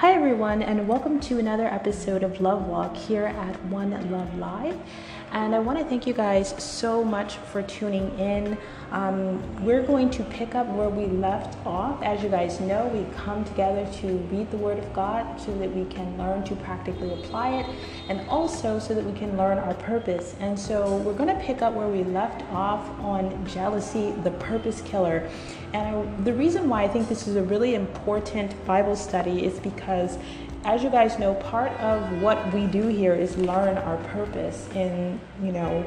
Hi, everyone, and welcome to another episode of Love Walk here at One Love Live. And I want to thank you guys so much for tuning in. Um, we're going to pick up where we left off. As you guys know, we come together to read the Word of God so that we can learn to practically apply it and also so that we can learn our purpose. And so we're going to pick up where we left off on jealousy, the purpose killer. And I, the reason why I think this is a really important Bible study is because as you guys know, part of what we do here is learn our purpose in, you know,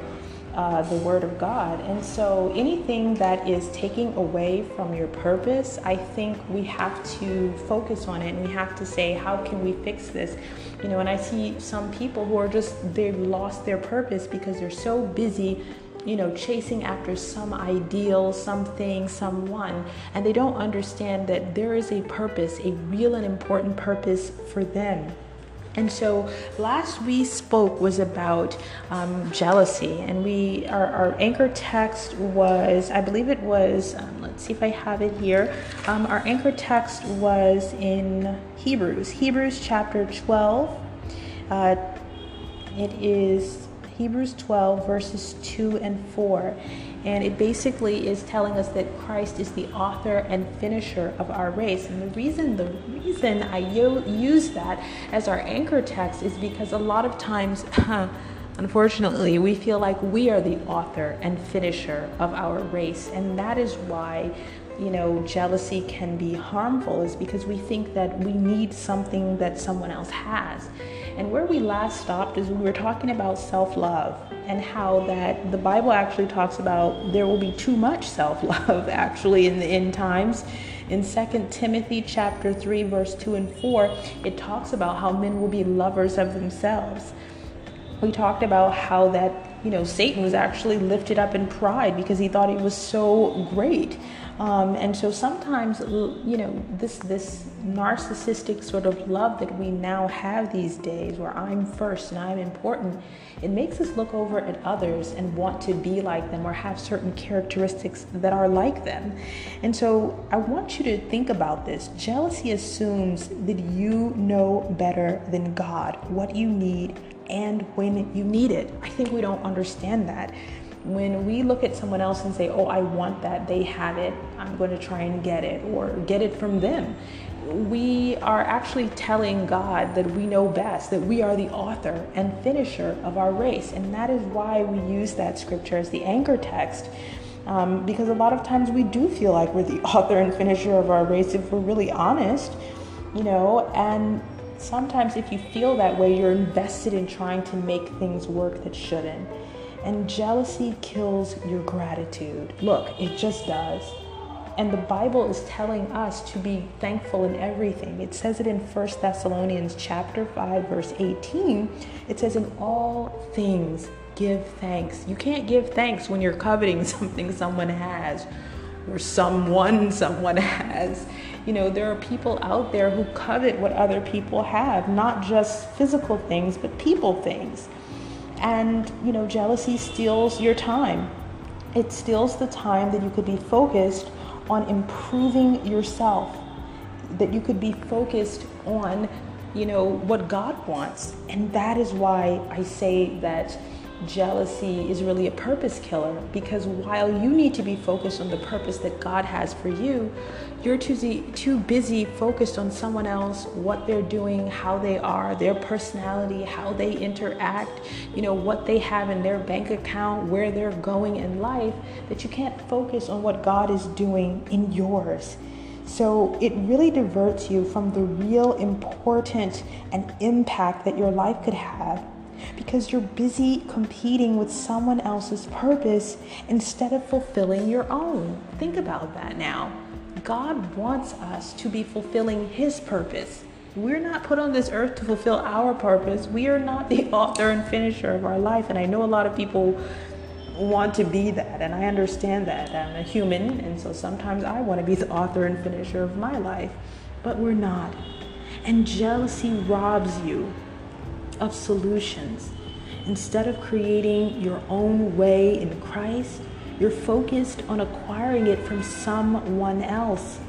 uh, the Word of God. And so anything that is taking away from your purpose, I think we have to focus on it and we have to say, how can we fix this? You know, and I see some people who are just, they've lost their purpose because they're so busy you know, chasing after some ideal, something, someone, and they don't understand that there is a purpose, a real and important purpose for them. And so last we spoke was about um, jealousy, and we our, our, anchor text was I believe it was um, let's see if I have it here. Um, our anchor text was in Hebrews, Hebrews chapter twelve. Uh, it is Hebrews 12, verses 2 and 4. And it basically is telling us that Christ is the author and finisher of our race. And the reason the reason I use that as our anchor text is because a lot of times unfortunately we feel like we are the author and finisher of our race. And that is why you know, jealousy can be harmful is because we think that we need something that someone else has. And where we last stopped is we were talking about self love and how that the Bible actually talks about there will be too much self love actually in the end times. In 2 Timothy chapter 3 verse 2 and 4, it talks about how men will be lovers of themselves. We talked about how that, you know, Satan was actually lifted up in pride because he thought he was so great. Um, and so sometimes, you know, this this narcissistic sort of love that we now have these days, where I'm first and I'm important, it makes us look over at others and want to be like them or have certain characteristics that are like them. And so I want you to think about this. Jealousy assumes that you know better than God what you need and when you need it. I think we don't understand that when we look at someone else and say, oh, I want that, they have it, I'm going to try and get it, or get it from them, we are actually telling God that we know best, that we are the author and finisher of our race. And that is why we use that scripture as the anchor text. Um, because a lot of times we do feel like we're the author and finisher of our race if we're really honest, you know, and sometimes if you feel that way, you're invested in trying to make things work that shouldn't. And jealousy kills your gratitude. Look, it just does. And the Bible is telling us to be thankful in everything. It says it in 1 Thessalonians chapter 5 verse 18. It says in all things give thanks. You can't give thanks when you're coveting something someone has or someone someone has. You know, there are people out there who covet what other people have, not just physical things, but people things. And, you know, jealousy steals your time. It steals the time that you could be focused on improving yourself, that you could be focused on, you know, what God wants. And that is why I say that jealousy is really a purpose killer because while you need to be focused on the purpose that God has for you, you're too, too busy focused on someone else, what they're doing, how they are, their personality, how they interact, you know, what they have in their bank account, where they're going in life, that you can't focus on what God is doing in yours. So it really diverts you from the real importance and impact that your life could have because you're busy competing with someone else's purpose instead of fulfilling your own. Think about that now. God wants us to be fulfilling His purpose. We're not put on this earth to fulfill our purpose. We are not the author and finisher of our life. And I know a lot of people want to be that, and I understand that. I'm a human, and so sometimes I want to be the author and finisher of my life, but we're not. And jealousy robs you of solutions. Instead of creating your own way in Christ, you're focused on acquiring it from someone else.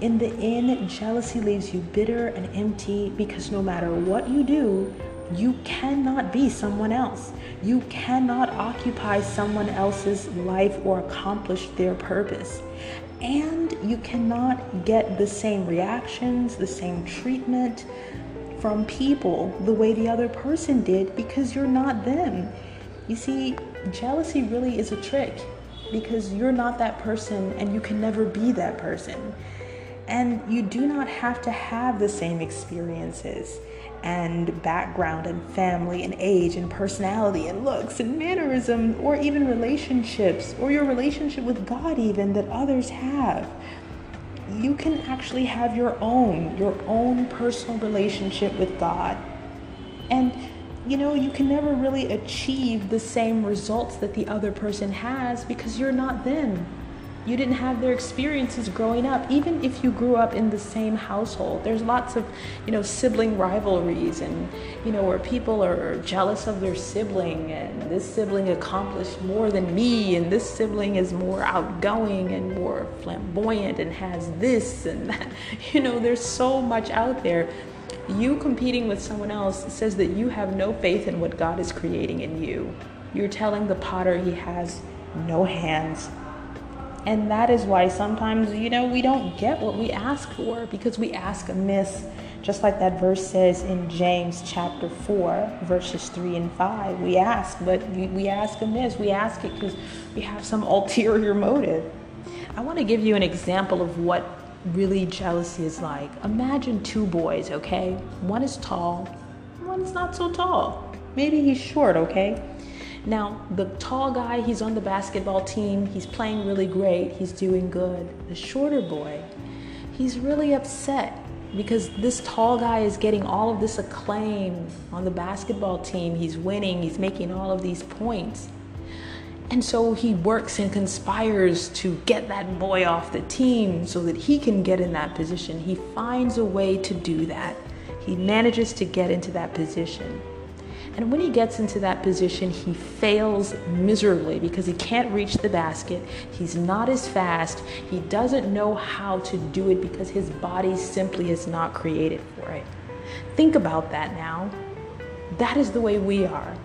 In the end, jealousy leaves you bitter and empty because no matter what you do, you cannot be someone else. You cannot occupy someone else's life or accomplish their purpose. And you cannot get the same reactions, the same treatment from people the way the other person did because you're not them. You see, jealousy really is a trick because you're not that person and you can never be that person. And you do not have to have the same experiences and background and family and age and personality and looks and mannerism or even relationships or your relationship with God even that others have. You can actually have your own, your own personal relationship with God. And you know, you can never really achieve the same results that the other person has because you're not them. You didn't have their experiences growing up. Even if you grew up in the same household, there's lots of, you know, sibling rivalries and, you know, where people are jealous of their sibling and this sibling accomplished more than me and this sibling is more outgoing and more flamboyant and has this and that. You know, there's so much out there you competing with someone else says that you have no faith in what God is creating in you. You're telling the potter he has no hands. And that is why sometimes, you know, we don't get what we ask for because we ask amiss. Just like that verse says in James chapter 4, verses 3 and 5. We ask, but we, we ask amiss. We ask it because we have some ulterior motive. I want to give you an example of what really jealousy is like. Imagine two boys, okay? One is tall, one's not so tall. Maybe he's short, okay? Now, the tall guy, he's on the basketball team, he's playing really great, he's doing good. The shorter boy, he's really upset because this tall guy is getting all of this acclaim on the basketball team. He's winning, he's making all of these points. And so he works and conspires to get that boy off the team so that he can get in that position. He finds a way to do that. He manages to get into that position. And when he gets into that position, he fails miserably because he can't reach the basket. He's not as fast. He doesn't know how to do it because his body simply is not created for it. Think about that now. That is the way we are.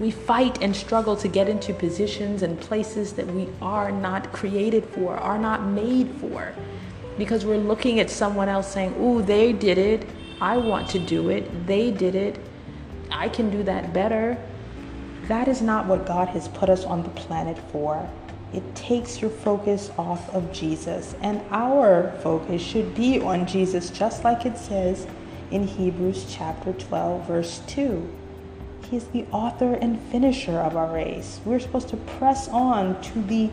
We fight and struggle to get into positions and places that we are not created for, are not made for. Because we're looking at someone else saying, Ooh, they did it. I want to do it. They did it. I can do that better. That is not what God has put us on the planet for. It takes your focus off of Jesus. And our focus should be on Jesus, just like it says in Hebrews chapter 12, verse 2. He is the author and finisher of our race. We're supposed to press on to the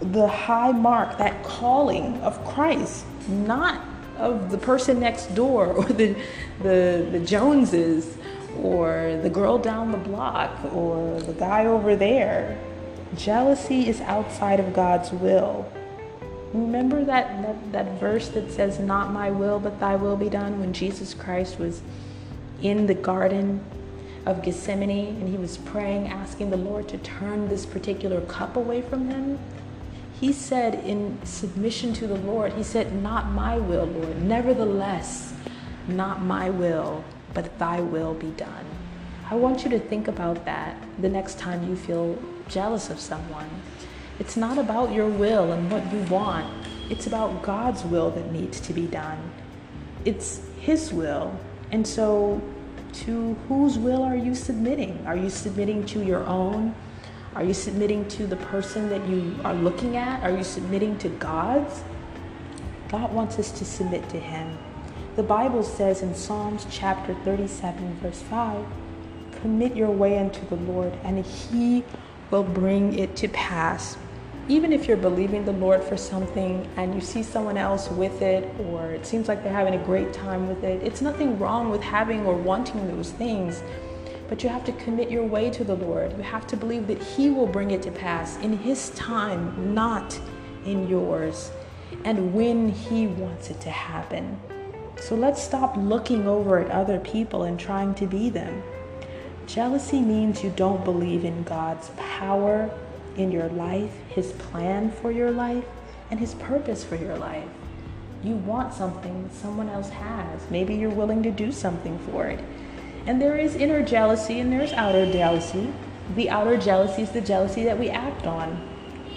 the high mark, that calling of Christ, not of the person next door or the the, the Joneses or the girl down the block or the guy over there. Jealousy is outside of God's will. Remember that, that, that verse that says, Not my will, but thy will be done, when Jesus Christ was in the garden of Gethsemane and he was praying, asking the Lord to turn this particular cup away from him, he said in submission to the Lord, he said, Not my will, Lord. Nevertheless, not my will, but thy will be done. I want you to think about that the next time you feel jealous of someone. It's not about your will and what you want, it's about God's will that needs to be done. It's His will. And so to whose will are you submitting? Are you submitting to your own? Are you submitting to the person that you are looking at? Are you submitting to God's? God wants us to submit to Him. The Bible says in Psalms chapter 37, verse 5 Commit your way unto the Lord, and He will bring it to pass even if you're believing the Lord for something and you see someone else with it, or it seems like they're having a great time with it, it's nothing wrong with having or wanting those things. But you have to commit your way to the Lord. You have to believe that He will bring it to pass in His time, not in yours, and when He wants it to happen. So let's stop looking over at other people and trying to be them. Jealousy means you don't believe in God's power in your life, His plan for your life, and His purpose for your life. You want something someone else has. Maybe you're willing to do something for it. And there is inner jealousy and there's outer jealousy. The outer jealousy is the jealousy that we act on.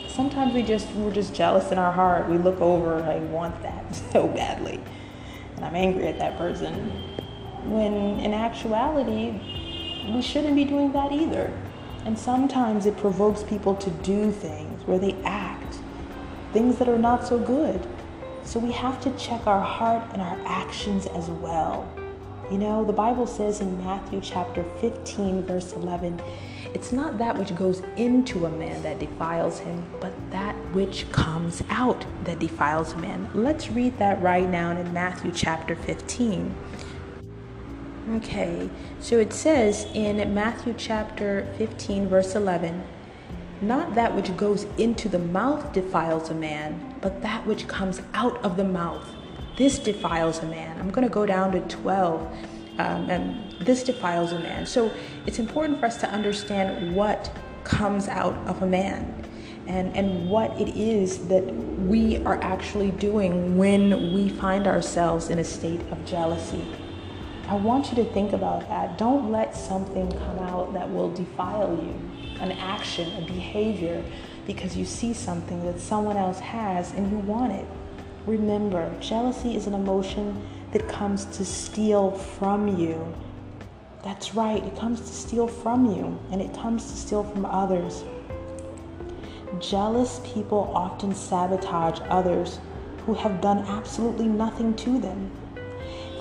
Sometimes we just we're just jealous in our heart. We look over, I want that so badly. And I'm angry at that person. When in actuality, we shouldn't be doing that either. And sometimes it provokes people to do things where they act, things that are not so good. So we have to check our heart and our actions as well. You know, the Bible says in Matthew chapter 15, verse 11, it's not that which goes into a man that defiles him, but that which comes out that defiles a man. Let's read that right now in Matthew chapter 15. Okay, so it says in Matthew chapter 15, verse 11, not that which goes into the mouth defiles a man, but that which comes out of the mouth. This defiles a man. I'm going to go down to 12. Um, and this defiles a man. So it's important for us to understand what comes out of a man and, and what it is that we are actually doing when we find ourselves in a state of jealousy. I want you to think about that. Don't let something come out that will defile you, an action, a behavior, because you see something that someone else has and you want it. Remember, jealousy is an emotion that comes to steal from you. That's right, it comes to steal from you and it comes to steal from others. Jealous people often sabotage others who have done absolutely nothing to them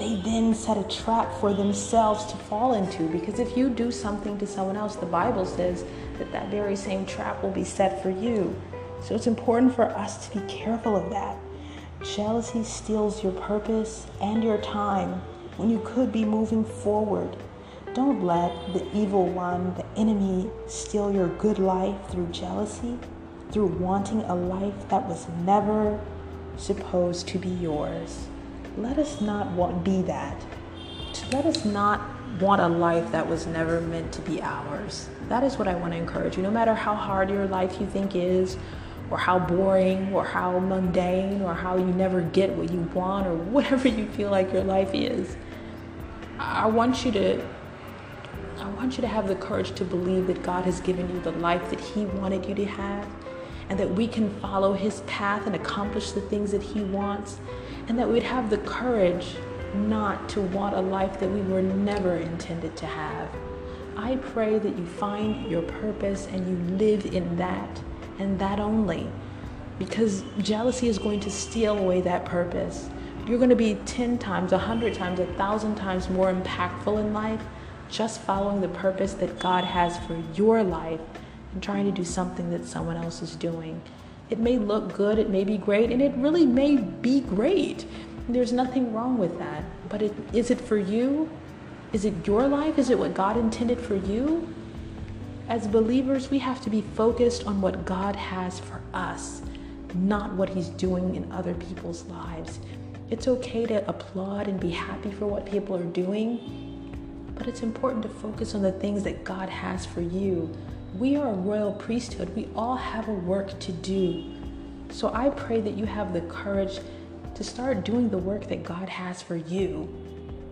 they then set a trap for themselves to fall into. Because if you do something to someone else, the Bible says that that very same trap will be set for you. So it's important for us to be careful of that. Jealousy steals your purpose and your time when you could be moving forward. Don't let the evil one, the enemy, steal your good life through jealousy, through wanting a life that was never supposed to be yours let us not want, be that. Let us not want a life that was never meant to be ours. That is what I want to encourage you. No matter how hard your life you think is, or how boring, or how mundane, or how you never get what you want, or whatever you feel like your life is, I want you to. I want you to have the courage to believe that God has given you the life that He wanted you to have, and that we can follow His path and accomplish the things that He wants and that we'd have the courage not to want a life that we were never intended to have. I pray that you find your purpose and you live in that and that only. Because jealousy is going to steal away that purpose. You're going to be 10 times, 100 times, 1,000 times more impactful in life just following the purpose that God has for your life and trying to do something that someone else is doing. It may look good, it may be great, and it really may be great. There's nothing wrong with that. But it, is it for you? Is it your life? Is it what God intended for you? As believers, we have to be focused on what God has for us, not what He's doing in other people's lives. It's okay to applaud and be happy for what people are doing, but it's important to focus on the things that God has for you, we are a royal priesthood. We all have a work to do. So I pray that you have the courage to start doing the work that God has for you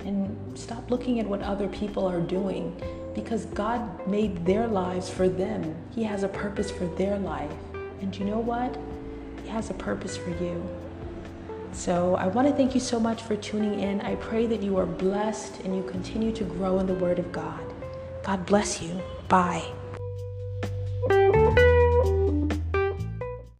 and stop looking at what other people are doing because God made their lives for them. He has a purpose for their life. And you know what? He has a purpose for you. So I want to thank you so much for tuning in. I pray that you are blessed and you continue to grow in the Word of God. God bless you. Bye.